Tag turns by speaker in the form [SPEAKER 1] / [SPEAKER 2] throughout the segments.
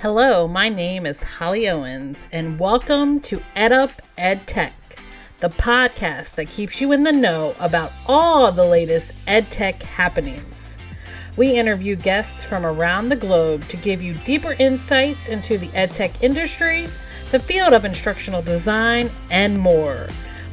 [SPEAKER 1] Hello, my name is Holly Owens, and welcome to EdUp EdTech, the podcast that keeps you in the know about all the latest EdTech happenings. We interview guests from around the globe to give you deeper insights into the EdTech industry, the field of instructional design, and more.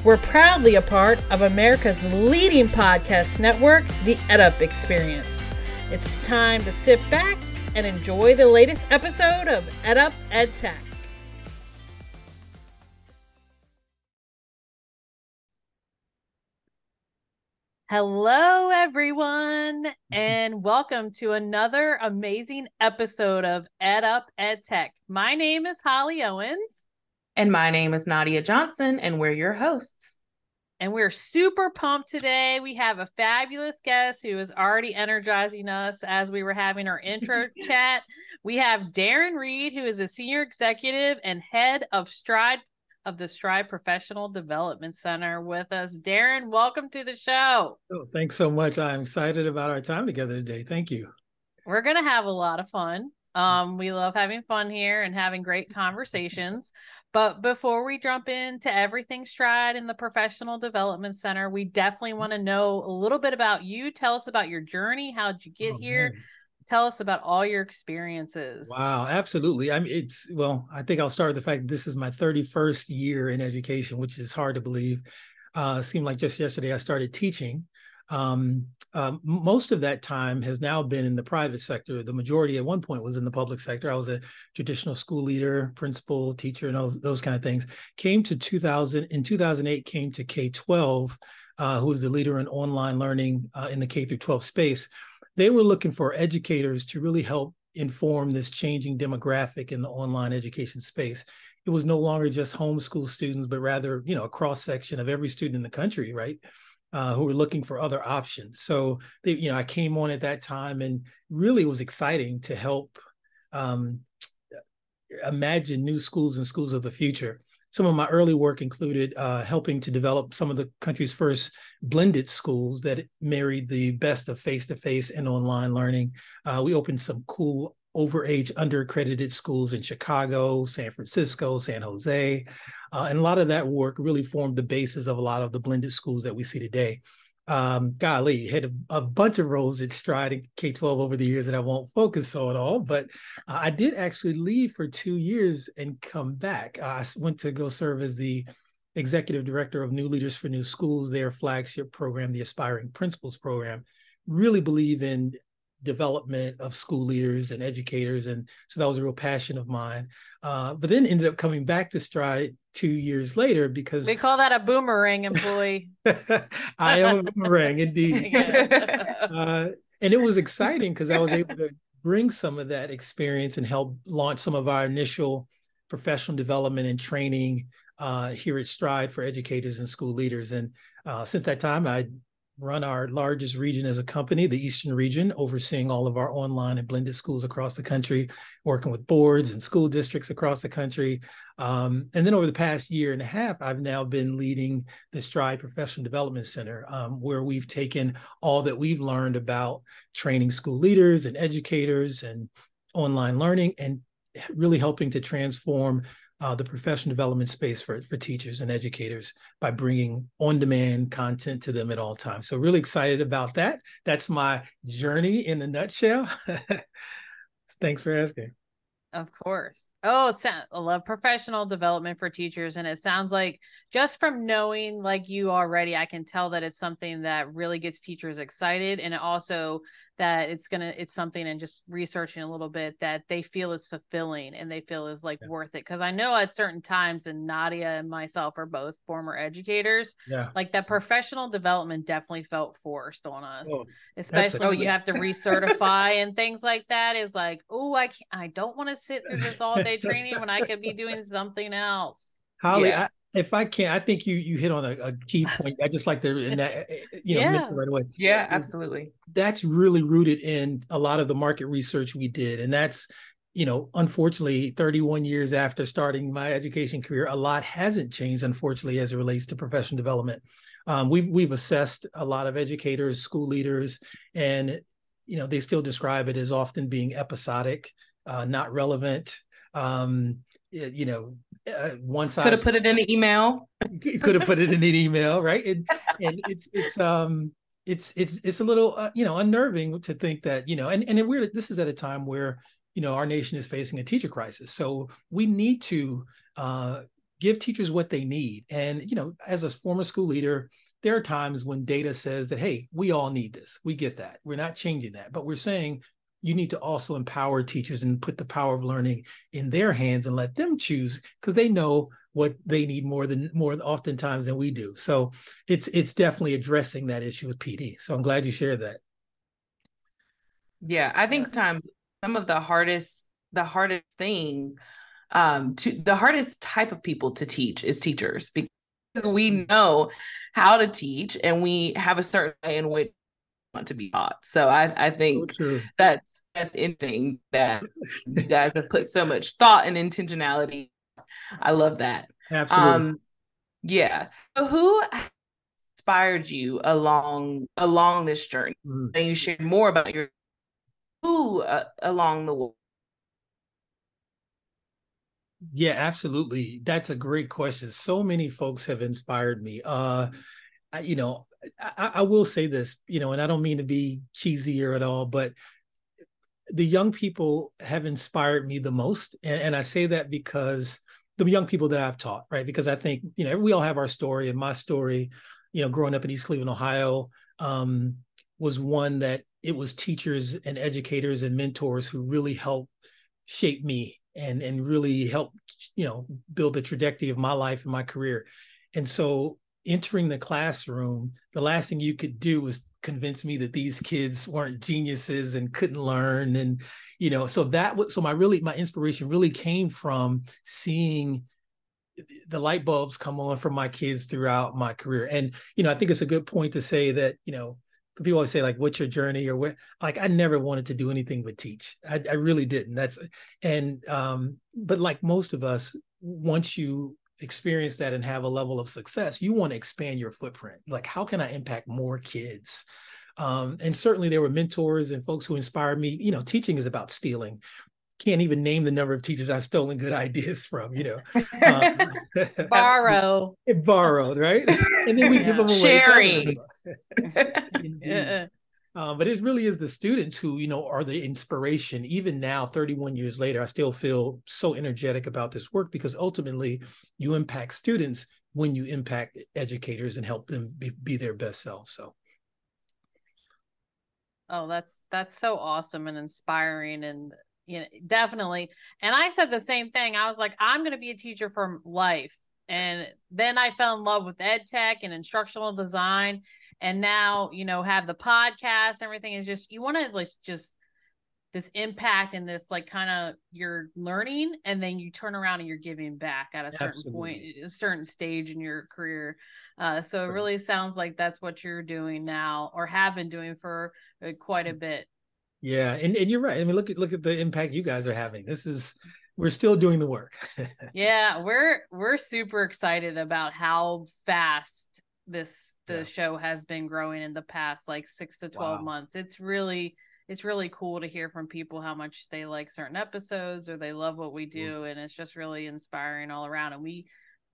[SPEAKER 1] We're proudly a part of America's leading podcast network, the EdUp Experience. It's time to sit back and enjoy the latest episode of EdUp EdTech. Hello, everyone, and welcome to another amazing episode of Ed Up Ed Tech. My name is Holly Owens.
[SPEAKER 2] And my name is Nadia Johnson, and we're your hosts
[SPEAKER 1] and we're super pumped today. We have a fabulous guest who is already energizing us as we were having our intro chat. We have Darren Reed, who is a senior executive and head of Stride of the Stride Professional Development Center with us. Darren, welcome to the show.
[SPEAKER 3] Oh, thanks so much. I'm excited about our time together today. Thank you.
[SPEAKER 1] We're going to have a lot of fun. Um, we love having fun here and having great conversations. But before we jump into everything Stride in the Professional Development Center, we definitely want to know a little bit about you. Tell us about your journey. How'd you get oh, here? Man. Tell us about all your experiences.
[SPEAKER 3] Wow, absolutely. I mean, it's well, I think I'll start with the fact that this is my 31st year in education, which is hard to believe. Uh, seemed like just yesterday I started teaching um, um, most of that time has now been in the private sector. The majority at one point was in the public sector. I was a traditional school leader, principal, teacher, and those, those kind of things. Came to 2000 in 2008. Came to K 12, uh, who was the leader in online learning uh, in the K through 12 space. They were looking for educators to really help inform this changing demographic in the online education space. It was no longer just homeschool students, but rather, you know, a cross section of every student in the country, right? Uh, who were looking for other options. So they, you know, I came on at that time and really was exciting to help um, imagine new schools and schools of the future. Some of my early work included uh, helping to develop some of the country's first blended schools that married the best of face-to-face and online learning. Uh, we opened some cool overage underaccredited schools in Chicago, San Francisco, San Jose. Uh, and a lot of that work really formed the basis of a lot of the blended schools that we see today. Um, golly, had a, a, bunch of roles at Stride K 12 over the years that I won't focus on at all, but uh, I did actually leave for two years and come back. Uh, I went to go serve as the executive director of New Leaders for New Schools, their flagship program, the Aspiring Principals program. Really believe in development of school leaders and educators. And so that was a real passion of mine. Uh, but then ended up coming back to Stride two years later because
[SPEAKER 1] we call that a boomerang employee.
[SPEAKER 3] I am a boomerang indeed. uh, and it was exciting because I was able to bring some of that experience and help launch some of our initial professional development and training uh, here at Stride for educators and school leaders. And uh, since that time, I run our largest region as a company, the Eastern region, overseeing all of our online and blended schools across the country, working with boards and school districts across the country. Um, and then over the past year and a half, I've now been leading the Stride Professional Development Center, um, where we've taken all that we've learned about training school leaders and educators and online learning and really helping to transform uh, the professional development space for, for teachers and educators by bringing on-demand content to them at all times. So really excited about that. That's my journey in a nutshell. Thanks for asking.
[SPEAKER 1] Of course. Oh, it's I love professional development for teachers, and it sounds like just from knowing like you already, I can tell that it's something that really gets teachers excited, and it also that it's gonna it's something and just researching a little bit that they feel is fulfilling and they feel is like yeah. worth it. Because i know at certain times and nadia and myself are both former educators yeah. like that professional development definitely felt forced on us. Oh, especially when you have to recertify and things like that. Is like oh i can't, i don't want to sit through this all day training when i could be doing something else.
[SPEAKER 3] Holly yeah. If I can, I think you you hit on a, a key point. I just like to in that eh, eh, you know yeah. right away.
[SPEAKER 2] Yeah, absolutely.
[SPEAKER 3] That's really rooted in a lot of the market research we did, and that's you know unfortunately 31 years after starting my education career, a lot hasn't changed unfortunately as it relates to professional development. Um, we've we've assessed a lot of educators, school leaders, and you know they still describe it as often being episodic uh, not relevant. Um, you know, uh, one size
[SPEAKER 2] could have put it in an email.
[SPEAKER 3] could have put it in an email, right? And, and it's it's um it's it's it's a little uh, you know unnerving to think that you know and and we're this is at a time where you know our nation is facing a teacher crisis. So we need to uh, give teachers what they need. And you know as a former school leader there are times when data says that hey we all need this. We get that. We're not changing that. But we're saying you need to also empower teachers and put the power of learning in their hands and let them choose because they know what they need more than more oftentimes than we do. So it's it's definitely addressing that issue with PD. So I'm glad you shared that.
[SPEAKER 2] Yeah, I think sometimes some of the hardest the hardest thing um to the hardest type of people to teach is teachers because we know how to teach and we have a certain way in which we want to be taught. So I I think so that's that's interesting that you guys have put so much thought and intentionality I love that.
[SPEAKER 3] Absolutely. Um,
[SPEAKER 2] yeah. So who inspired you along along this journey? Mm-hmm. And you shared more about your who uh, along the way.
[SPEAKER 3] Yeah, absolutely. That's a great question. So many folks have inspired me. Uh, you know, I, I will say this, you know, and I don't mean to be cheesy or at all, but the young people have inspired me the most, and, and I say that because the young people that I've taught, right? Because I think, you know, we all have our story and my story, you know, growing up in East Cleveland, Ohio, um, was one that it was teachers and educators and mentors who really helped shape me and and really helped, you know, build the trajectory of my life and my career. And so entering the classroom, the last thing you could do was convince me that these kids weren't geniuses and couldn't learn. And, you know, so that was so my really my inspiration really came from seeing the light bulbs come on for my kids throughout my career. And, you know, I think it's a good point to say that, you know, people always say like what's your journey or what like i never wanted to do anything but teach I, I really didn't that's and um but like most of us once you experience that and have a level of success, you want to expand your footprint. Like, how can I impact more kids? Um, and certainly there were mentors and folks who inspired me. You know, teaching is about stealing. Can't even name the number of teachers I've stolen good ideas from, you know. Um,
[SPEAKER 1] Borrow.
[SPEAKER 3] borrowed, right? And then we yeah. give them away.
[SPEAKER 2] Sharing.
[SPEAKER 3] Uh, but it really is the students who, you know, are the inspiration. Even now, 31 years later, I still feel so energetic about this work because ultimately you impact students when you impact educators and help them be, be their best self. So.
[SPEAKER 1] Oh, that's that's so awesome and inspiring and you know definitely. And I said the same thing. I was like, I'm going to be a teacher for life. And then I fell in love with ed tech and instructional design and now you know have the podcast everything. Is just you want to like just this impact and this like kind of you're learning and then you turn around and you're giving back at a certain Absolutely. point a certain stage in your career. Uh, so it really sounds like that's what you're doing now or have been doing for uh, quite a bit.
[SPEAKER 3] Yeah and, and you're right. I mean look at look at the impact you guys are having. This is we're still doing the work.
[SPEAKER 1] Yeah we're we're super excited about how fast this the yeah. show has been growing in the past like six to 12 wow. months it's really it's really cool to hear from people how much they like certain episodes or they love what we do mm. and it's just really inspiring all around and we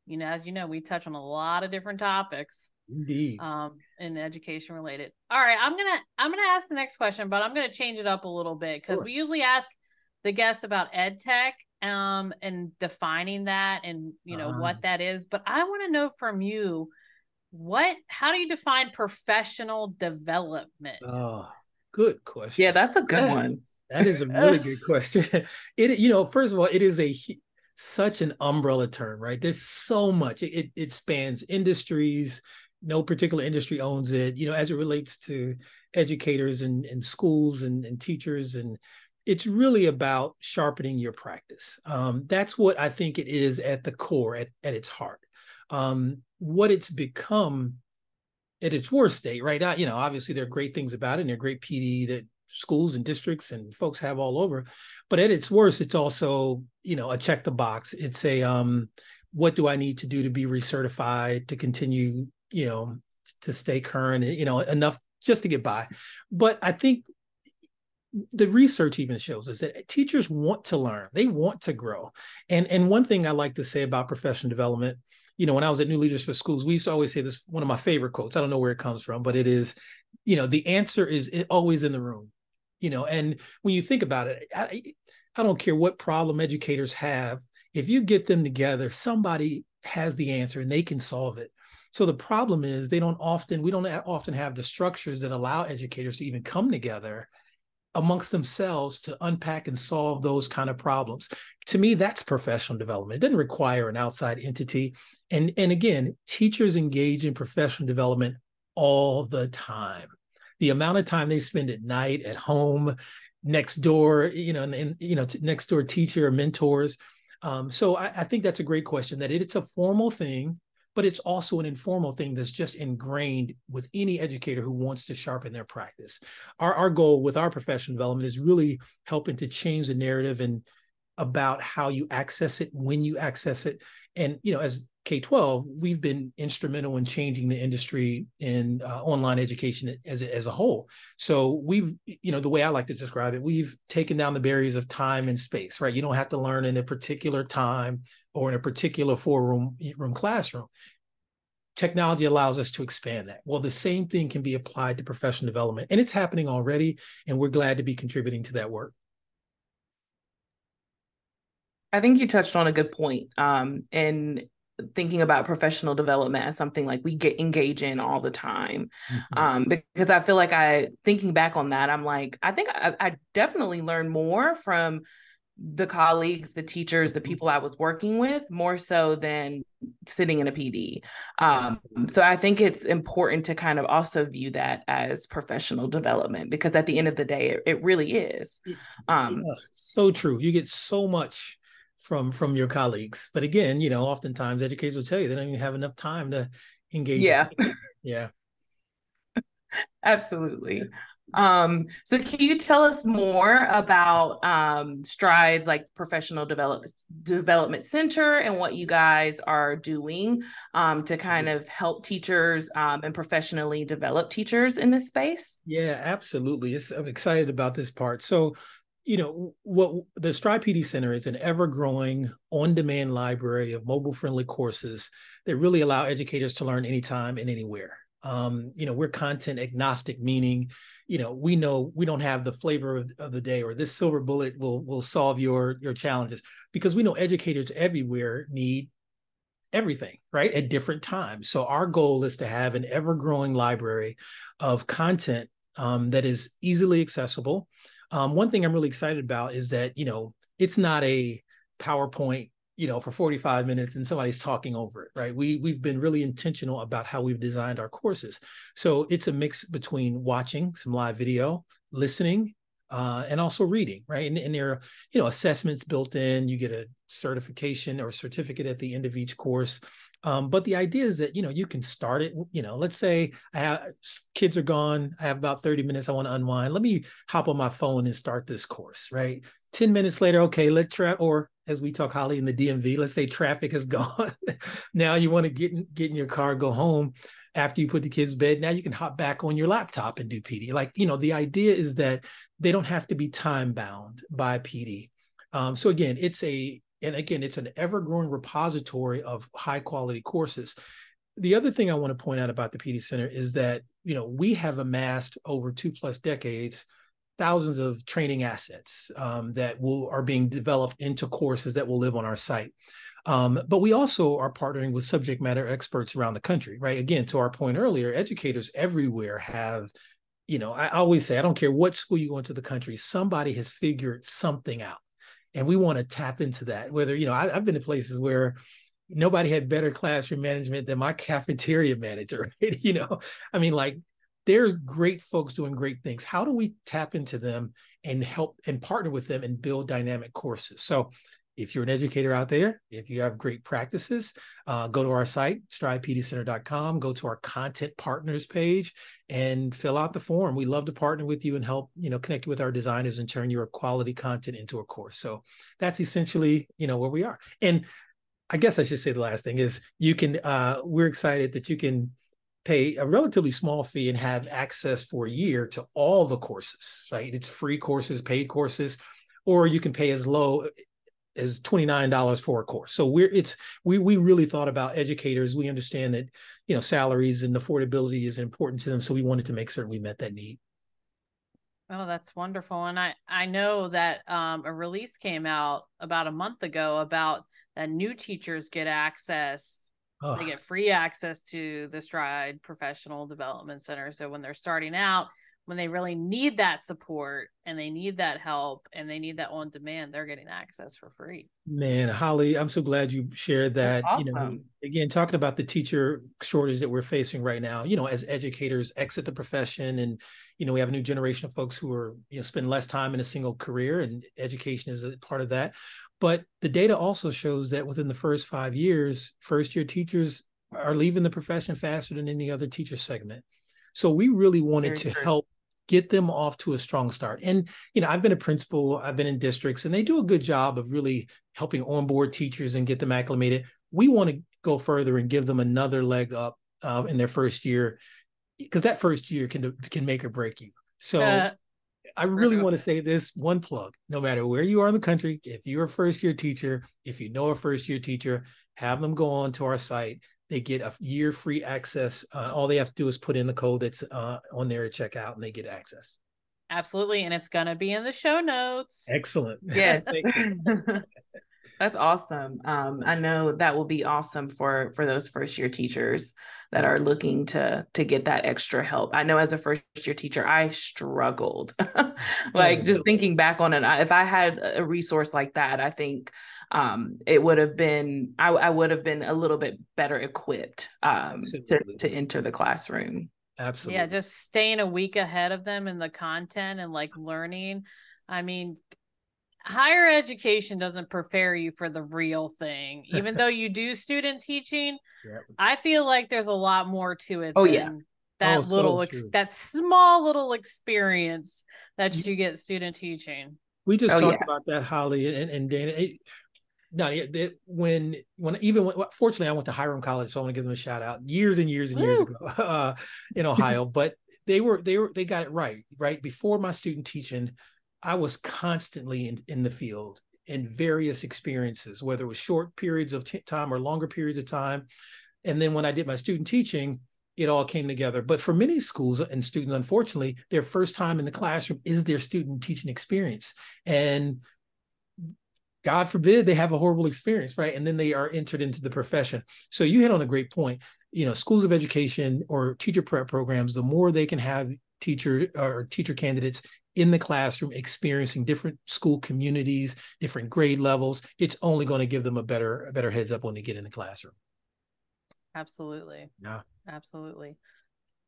[SPEAKER 1] you know as you know we touch on a lot of different topics
[SPEAKER 3] indeed
[SPEAKER 1] um in education related all right i'm gonna i'm gonna ask the next question but i'm gonna change it up a little bit because sure. we usually ask the guests about ed tech um and defining that and you know what ah. that is but i want to know from you what how do you define professional development?
[SPEAKER 3] Oh good question.
[SPEAKER 2] Yeah that's a good one.
[SPEAKER 3] that is a really good question. It you know first of all it is a such an umbrella term right? There's so much it, it, it spans industries. No particular industry owns it. You know as it relates to educators and, and schools and, and teachers and it's really about sharpening your practice. Um, that's what i think it is at the core at, at its heart. Um, what it's become at its worst state, right? now, you know, obviously there are great things about it, and there are great PD that schools and districts and folks have all over. But at its worst, it's also, you know, a check the box. It's a um, what do I need to do to be recertified to continue, you know, to stay current, you know, enough just to get by. But I think the research even shows us that teachers want to learn they want to grow and and one thing i like to say about professional development you know when i was at new leaders for schools we used to always say this one of my favorite quotes. I don't know where it comes from but it is you know the answer is always in the room. You know and when you think about it I, I don't care what problem educators have if you get them together somebody has the answer and they can solve it. So the problem is they don't often we don't often have the structures that allow educators to even come together amongst themselves to unpack and solve those kind of problems. To me, that's professional development. It doesn't require an outside entity. And, and again, teachers engage in professional development all the time. The amount of time they spend at night, at home, next door, you know, and, and you know, next door teacher or mentors. Um, so I, I think that's a great question. That it's a formal thing but it's also an informal thing that's just ingrained with any educator who wants to sharpen their practice. Our, our goal with our professional development is really helping to change the narrative and about how you access it, when you access it. And, you know, as K-12, we've been instrumental in changing the industry in uh, online education as as a whole. So we've, you know, the way I like to describe it, we've taken down the barriers of time and space, right? You don't have to learn in a particular time or in a particular four room room classroom technology allows us to expand that well the same thing can be applied to professional development and it's happening already and we're glad to be contributing to that work
[SPEAKER 2] i think you touched on a good point um, and thinking about professional development as something like we get engage in all the time mm-hmm. um, because i feel like i thinking back on that i'm like i think I, I definitely learned more from the colleagues, the teachers, the mm-hmm. people I was working with more so than sitting in a PD. Um, so I think it's important to kind of also view that as professional development because at the end of the day, it, it really is. Um,
[SPEAKER 3] yeah, so true. You get so much from from your colleagues, but again, you know, oftentimes educators will tell you they don't even have enough time to engage.
[SPEAKER 2] Yeah,
[SPEAKER 3] yeah,
[SPEAKER 2] absolutely. Um, so can you tell us more about um, Strides like professional development development center and what you guys are doing um, to kind of help teachers um, and professionally develop teachers in this space?
[SPEAKER 3] Yeah, absolutely. It's, I'm excited about this part. So you know what the stride pd center is an ever-growing on-demand library of mobile-friendly courses that really allow educators to learn anytime and anywhere. Um, you know we're content agnostic meaning you know we know we don't have the flavor of, of, the day or this silver bullet will will solve your your challenges because we know educators everywhere need everything right at different times. So our goal is to have an ever growing library of content um, that is easily accessible um, one thing i'm really excited about is that you know it's not a powerpoint you know for 45 minutes and somebody's talking over it right? We we've been really intentional about how we've designed our courses. So it's a mix between watching some live video listening uh, and also reading right? And, and there are you know assessments built in. You get a certification or certificate at the end of each course um, but the idea is that you know you can start it you know let's say i have kids are gone i have about 30 minutes i want to unwind let me hop on my phone and start this course right 10 minutes later okay let's try or as we talk Holly in the DMV, let's say traffic has gone. now you want to get in, get in your car, go home after you put the kids bed. Now you can hop back on your laptop and do PD. Like, you know, the idea is that they don't have to be time bound by PD. Um, so again, it's a, and again, it's an ever growing repository of high quality courses. The other thing I want to point out about the PD Center is that, you know, we have amassed over two plus decades thousands of training assets um, that will are being developed into courses that will live on our site. Um, but we also are partnering with subject matter experts around the country, right? Again, to our point earlier, educators everywhere have, you know, I always say, I don't care what school you go into the country, somebody has figured something out. And we want to tap into that. Whether, you know, I, I've been to places where nobody had better classroom management than my cafeteria manager. Right? You know, I mean, like they're great folks doing great things. How do we tap into them and help and partner with them and build dynamic courses? So if you're an educator out there, if you have great practices, uh, go to our site, stridepdcenter.com, go to our content partners page and fill out the form. We love to partner with you and help, you know, connect with our designers and turn your quality content into a course. So that's essentially, you know, where we are. And I guess I should say the last thing is you can, uh, we're excited that you can pay a relatively small fee and have access for a year to all the courses, right? It's free courses, paid courses, or you can pay as low as $29 for a course. So we're it's we we really thought about educators. We understand that, you know, salaries and affordability is important to them. So we wanted to make certain we met that need.
[SPEAKER 1] Oh, that's wonderful. And I I know that um, a release came out about a month ago about that new teachers get access. Oh. They get free access to the Stride Professional Development Center. So when they're starting out, when they really need that support and they need that help and they need that on demand, they're getting access for free.
[SPEAKER 3] Man, Holly, I'm so glad you shared that. Awesome. You know, again, talking about the teacher shortage that we're facing right now, you know, as educators exit the profession and, you know, we have a new generation of folks who are, you know, spend less time in a single career and education is a part of that. But the data also shows that within the first five years, first year teachers are leaving the profession faster than any other teacher segment. So we really wanted Very to true. help get them off to a strong start. And, you know, I've been a principal, I've been in districts, and they do a good job of really helping onboard teachers and get them acclimated. We want to go further and give them another leg up uh, in their first year, because that first year can can make or break you. So uh, I really want to say this one plug no matter where you are in the country, if you're a first year teacher, if you know a first year teacher, have them go on to our site. They get a year free access. Uh, all they have to do is put in the code that's uh, on there at checkout and they get access.
[SPEAKER 1] Absolutely. And it's going to be in the show notes.
[SPEAKER 3] Excellent.
[SPEAKER 2] Yes. That's awesome. Um, I know that will be awesome for for those first year teachers that are looking to to get that extra help. I know as a first year teacher, I struggled. like just thinking back on it, if I had a resource like that, I think um, it would have been I, I, would have been a little bit better equipped um, to, to enter the classroom.
[SPEAKER 3] Absolutely.
[SPEAKER 1] Yeah, just staying a week ahead of them in the content and like learning. I mean, higher education doesn't prepare you for the real thing. Even though you do student teaching, yep. I feel like there's a lot more to it.
[SPEAKER 2] Oh yeah.
[SPEAKER 1] That oh, little, so ex- that small little experience that you get student teaching.
[SPEAKER 3] We just oh, talked yeah. about that, Holly and, and Dana. It, no, it, when when even when, fortunately I went to Hiram College, so I want to give them a shout out. Years and years and Woo! years ago uh, in Ohio, but they were they were they got it right. Right before my student teaching, I was constantly in, in the field in various experiences, whether it was short periods of t- time or longer periods of time. And then when I did my student teaching, it all came together. But for many schools and students, unfortunately, their first time in the classroom is their student teaching experience. And God forbid they have a horrible experience, right? And then they are entered into the profession. So you hit on a great point. You know, schools of education or teacher prep programs, the more they can have teacher uh, or teacher candidates in the classroom experiencing different school communities, different grade levels, it's only going to give them a better a better heads up when they get in the classroom.
[SPEAKER 1] Absolutely.
[SPEAKER 3] Yeah.
[SPEAKER 1] Absolutely.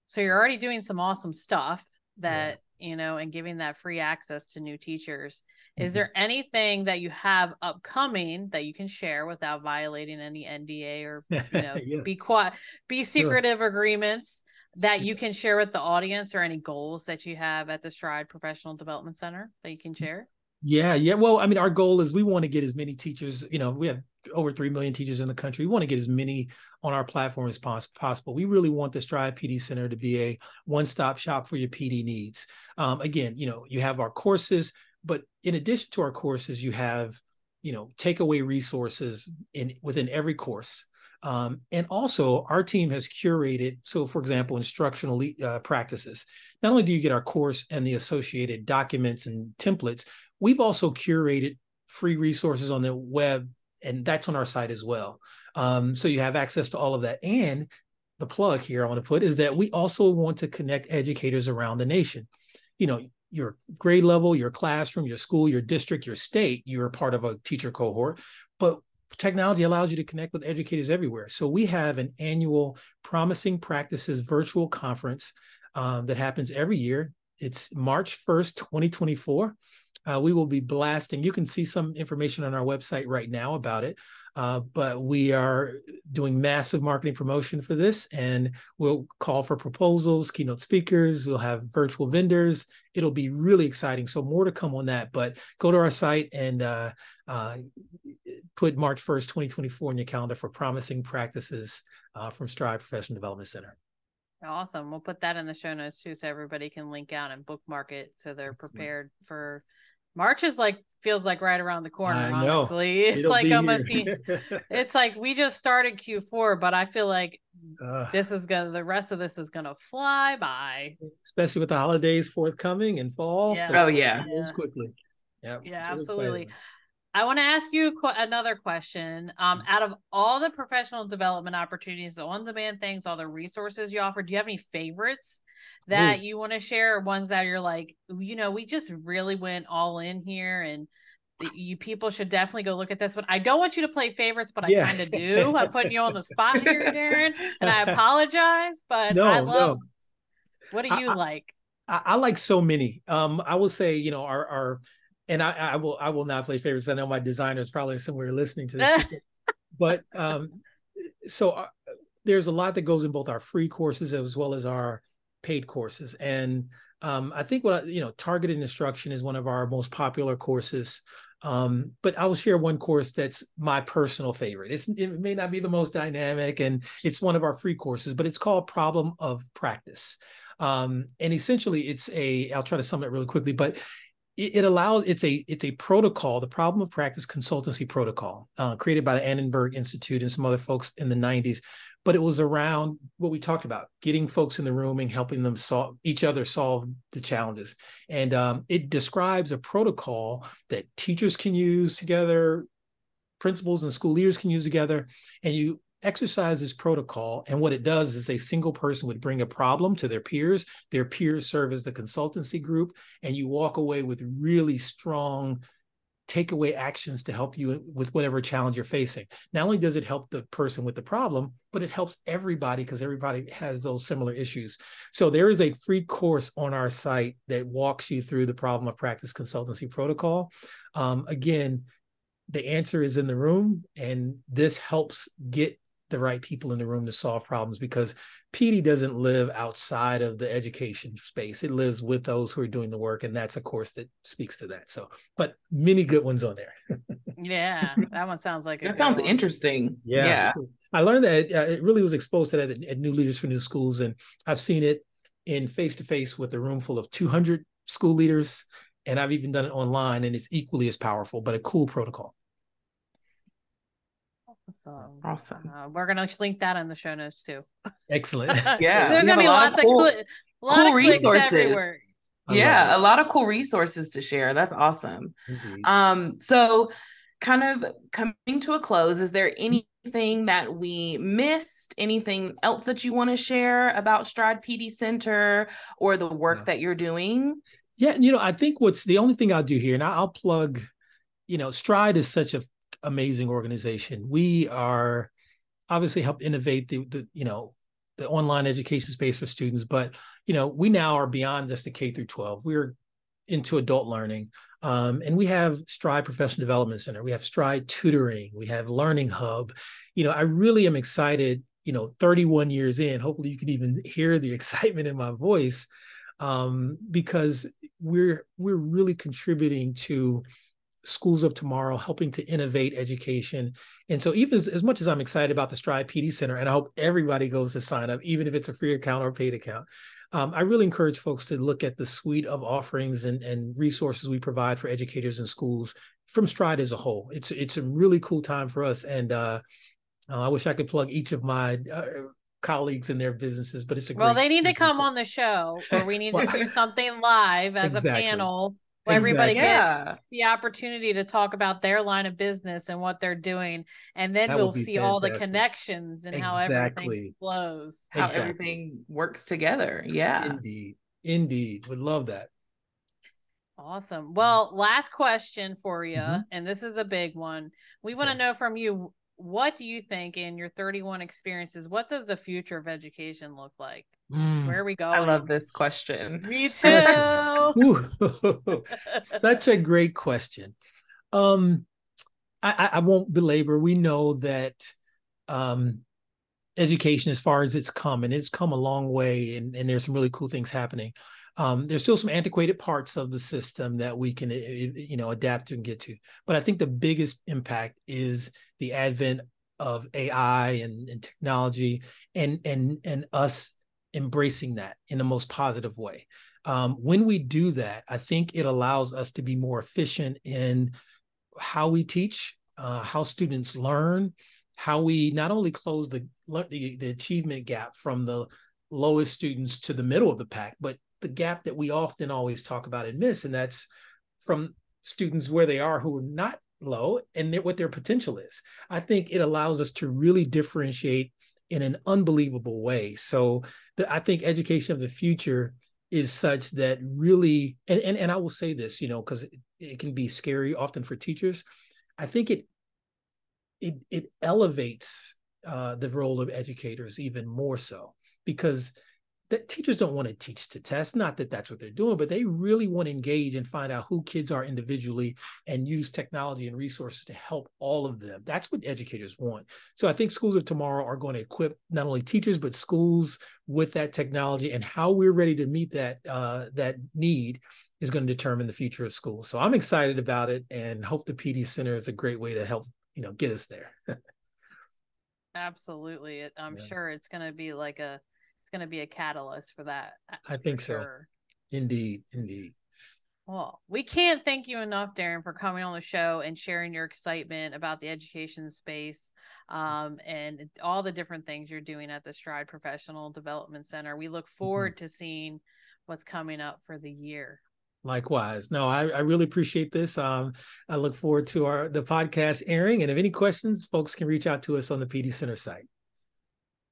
[SPEAKER 1] So you're already doing some awesome stuff that, yeah. you know, and giving that free access to new teachers. Is mm-hmm. there anything that you have upcoming that you can share without violating any NDA or you know yeah. be quiet, be secretive sure. agreements that you can share with the audience or any goals that you have at the Stride Professional Development Center that you can share?
[SPEAKER 3] Yeah, yeah. Well, I mean, our goal is we want to get as many teachers, you know, we have over 3 million teachers in the country. We want to get as many on our platform as possible. We really want the Stride PD Center to be a one stop shop for your PD needs. Um, again, you know, you have our courses, but in addition to our courses, you have, you know, takeaway resources in within every course. Um, and also, our team has curated. So, for example, instructional uh, practices. Not only do you get our course and the associated documents and templates, we've also curated free resources on the web, and that's on our site as well. Um, so you have access to all of that. And the plug here I want to put is that we also want to connect educators around the nation. You know, your grade level, your classroom, your school, your district, your state, you're part of a teacher cohort. But technology allows you to connect with educators everywhere. So we have an annual Promising Practices virtual conference um, that happens every year. It's March 1st, 2024. Uh, we will be blasting. You can see some information on our website right now about it. Uh, but we are doing massive marketing promotion for this, and we'll call for proposals, keynote speakers. We'll have virtual vendors. It'll be really exciting. So more to come on that. But go to our site and uh, uh put March 1st, 2024 in your calendar for promising practices uh, from Stride Professional Development Center.
[SPEAKER 1] Awesome. We'll put that in the show notes too, so everybody can link out and bookmark it, so they're
[SPEAKER 3] Excellent.
[SPEAKER 1] prepared for. March is like feels like right around the corner.
[SPEAKER 3] I know.
[SPEAKER 1] Honestly, it's
[SPEAKER 3] It'll
[SPEAKER 1] like almost.
[SPEAKER 3] here.
[SPEAKER 1] It's like we just started Q4, but I feel like
[SPEAKER 3] Uh,
[SPEAKER 1] this is gonna. The rest of this is gonna fly by.
[SPEAKER 3] especially with the holidays forthcoming and fall.
[SPEAKER 1] Yeah.
[SPEAKER 3] so
[SPEAKER 2] Oh, yeah.
[SPEAKER 3] it moves
[SPEAKER 1] Yeah.
[SPEAKER 3] quickly. Yeah,
[SPEAKER 1] Yeah,
[SPEAKER 3] so
[SPEAKER 1] absolutely.
[SPEAKER 3] excited.
[SPEAKER 1] I want to ask you qu- another question. Um,
[SPEAKER 3] Mm-hmm.
[SPEAKER 1] out of all the professional development opportunities, the on-demand things, all the resources you offer, do you have any favorites that you want to share? Or ones that you're like, you know, we just really went all in here, and you people should definitely go look at this one. I don't want you to play favorites, but I
[SPEAKER 3] Yeah.
[SPEAKER 1] kind of do. I'm putting you on the spot here, Darren, and I apologize, but
[SPEAKER 3] No,
[SPEAKER 1] I
[SPEAKER 3] no.
[SPEAKER 1] love. What do you
[SPEAKER 3] I-
[SPEAKER 1] like?
[SPEAKER 3] I, I like so many. Um, I will say, you know, our our and I, I will I will not play favorites. I know my designer is probably somewhere listening to this, but um, so uh, there's a lot that goes in both our free courses as well as our paid courses, and um, I think what I- you know, targeted instruction is one of our most popular courses. Um, but I will share one course that's my personal favorite. It's it may not be the most dynamic, and it's one of our free courses, but it's called Problem of Practice. Um, and essentially, it's a I'll try to sum it really quickly, but it, it allows it's a it's a protocol, the Problem of Practice consultancy protocol, uh, created by the Annenberg Institute and some other folks in the '90s. But it was around what we talked about, getting folks in the room and helping them solve each other solve the challenges. And um, it describes a protocol that teachers can use together, principals and school leaders can use together, and you exercise this protocol. And what it does is a single person would bring a problem to their peers. Their peers serve as the consultancy group, and you walk away with really strong takeaway actions to help you with whatever challenge you're facing. Not only does it help the person with the problem, but it helps everybody because everybody has those similar issues. So there is a free course on our site that walks you through the problem of practice consultancy protocol. Um, again, the answer is in the room, and this helps get the right people in the room to solve problems because PD doesn't live outside of the education space. It lives with those who are doing the work, and that's a course that speaks to that. So, but many good ones on there.
[SPEAKER 1] Yeah, that one sounds like a
[SPEAKER 2] That sounds
[SPEAKER 1] one.
[SPEAKER 2] interesting.
[SPEAKER 3] Yeah.
[SPEAKER 2] Yeah.
[SPEAKER 3] So I learned that uh, it really was exposed to that at, at New Leaders for New Schools, and I've seen it in face to face with a room full of 200 school leaders, and I've even done it online, and it's equally as powerful, but a cool protocol.
[SPEAKER 1] Awesome.
[SPEAKER 2] Awesome.
[SPEAKER 1] Uh, we're gonna link that in the show notes too.
[SPEAKER 3] Excellent.
[SPEAKER 2] Yeah.
[SPEAKER 1] There's gonna be
[SPEAKER 2] a lot
[SPEAKER 1] lots
[SPEAKER 2] of
[SPEAKER 1] of
[SPEAKER 2] cool-
[SPEAKER 1] cli- lot
[SPEAKER 2] cool
[SPEAKER 1] of
[SPEAKER 2] resources.
[SPEAKER 1] everywhere.
[SPEAKER 3] I
[SPEAKER 2] yeah, a lot of cool resources to share. That's awesome.
[SPEAKER 3] Indeed.
[SPEAKER 2] Um, so kind of coming to a close, is there anything that we missed? Anything else that you want to share about Stride PD Center or the work
[SPEAKER 3] Yeah.
[SPEAKER 2] that you're doing?
[SPEAKER 3] Yeah, you know, I think what's the only thing I'll do here, and I'll plug, you know, Stride is such an amazing organization. We are obviously help innovate the, the you know the online education space for students, but you know, we now are beyond just the K through 12. We're into adult learning. Um, and we have Stride Professional Development Center. We have Stride Tutoring. We have Learning Hub. You know, I really am excited, you know, 31 years in. Hopefully you can even hear the excitement in my voice. Um, because we're we're really contributing to schools of tomorrow, helping to innovate education. And so, even as, as, much as I'm excited about the Stride PD Center, and I hope everybody goes to sign up, even if it's a free account or a paid account, um, I really encourage folks to look at the suite of offerings and, and resources we provide for educators and schools from Stride as a whole. It's it's a really cool time for us, and uh, uh, I wish I could plug each of my uh, colleagues in their businesses, but it's a
[SPEAKER 1] well,
[SPEAKER 3] great,
[SPEAKER 1] they need to come on the show, or we need
[SPEAKER 3] Well,
[SPEAKER 1] to do something live as
[SPEAKER 3] Exactly.
[SPEAKER 1] a panel where everybody
[SPEAKER 2] Exactly.
[SPEAKER 1] gets
[SPEAKER 2] Yeah.
[SPEAKER 1] the opportunity to talk about their line of business and what they're doing, and then
[SPEAKER 3] That
[SPEAKER 1] we'll
[SPEAKER 3] be
[SPEAKER 1] see all the connections and how everything flows.
[SPEAKER 2] How
[SPEAKER 3] Exactly.
[SPEAKER 2] everything works together. Yeah.
[SPEAKER 3] Indeed, indeed, would love that.
[SPEAKER 1] Awesome. Well, last question for you,
[SPEAKER 3] Mhm.
[SPEAKER 1] and this is a big one. We want to
[SPEAKER 3] Okay.
[SPEAKER 1] know from you what do you think in your 31 experiences, what does the future of education look like?
[SPEAKER 3] Mm.
[SPEAKER 1] Where are we going?
[SPEAKER 2] I love this question.
[SPEAKER 1] Me too.
[SPEAKER 3] Such a great question. Um, I, I, I won't belabor. We know that um, education, as far as it's come, and it's come a long way, and, and there's some really cool things happening. Um, there's still some antiquated parts of the system that we can, you know, adapt to and get to. But I think the biggest impact is the advent of AI and, and technology, and and and us embracing that in the most positive way. Um, when we do that, I think it allows us to be more efficient in how we teach, uh, how students learn, how we not only close the, the, the achievement gap from the lowest students to the middle of the pack, but the gap that we often always talk about and miss, and that's from students where they are who are not low and what their potential is. I think it allows us to really differentiate in an unbelievable way. So the, I think education of the future is such that really, and, and, and I will say this, you know, because it, it can be scary often for teachers. I think it it it elevates uh, the role of educators even more so because that teachers don't want to teach to test not that that's what they're doing but they really want to engage and find out who kids are individually and use technology and resources to help all of them. That's what educators want. So i think schools of tomorrow are going to equip not only teachers but schools with that technology and how we're ready to meet that uh, that need is going to determine the future of schools. So i'm excited about it and hope the pd center is a great way to help you know get us there.
[SPEAKER 1] Absolutely. I'm yeah. sure it's going to be like a going to be a catalyst for that.
[SPEAKER 3] Uh, I think so. Indeed, indeed.
[SPEAKER 1] Well, we can't thank you enough, Darren, for coming on the show and sharing your excitement about the education space um, and all the different things you're doing at the Stride Professional Development Center. We look mm-hmm. forward mm-hmm. to seeing what's coming up for the year.
[SPEAKER 3] Likewise. No, I, I really appreciate this. Um, I look forward to our the podcast airing. And if any questions, folks can reach out to us on the PD Center site.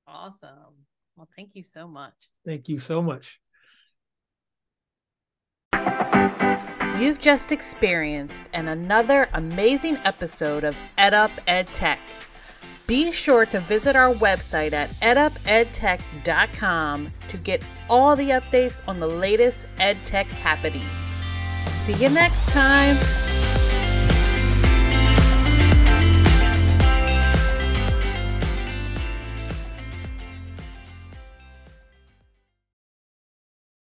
[SPEAKER 1] Awesome. Well, thank you so much.
[SPEAKER 3] Thank you so much.
[SPEAKER 1] You've just experienced an another amazing episode of EdUp EdTech. Be sure to visit our website at edupedtech.com to get all the updates on the latest EdTech happenings. See you next time.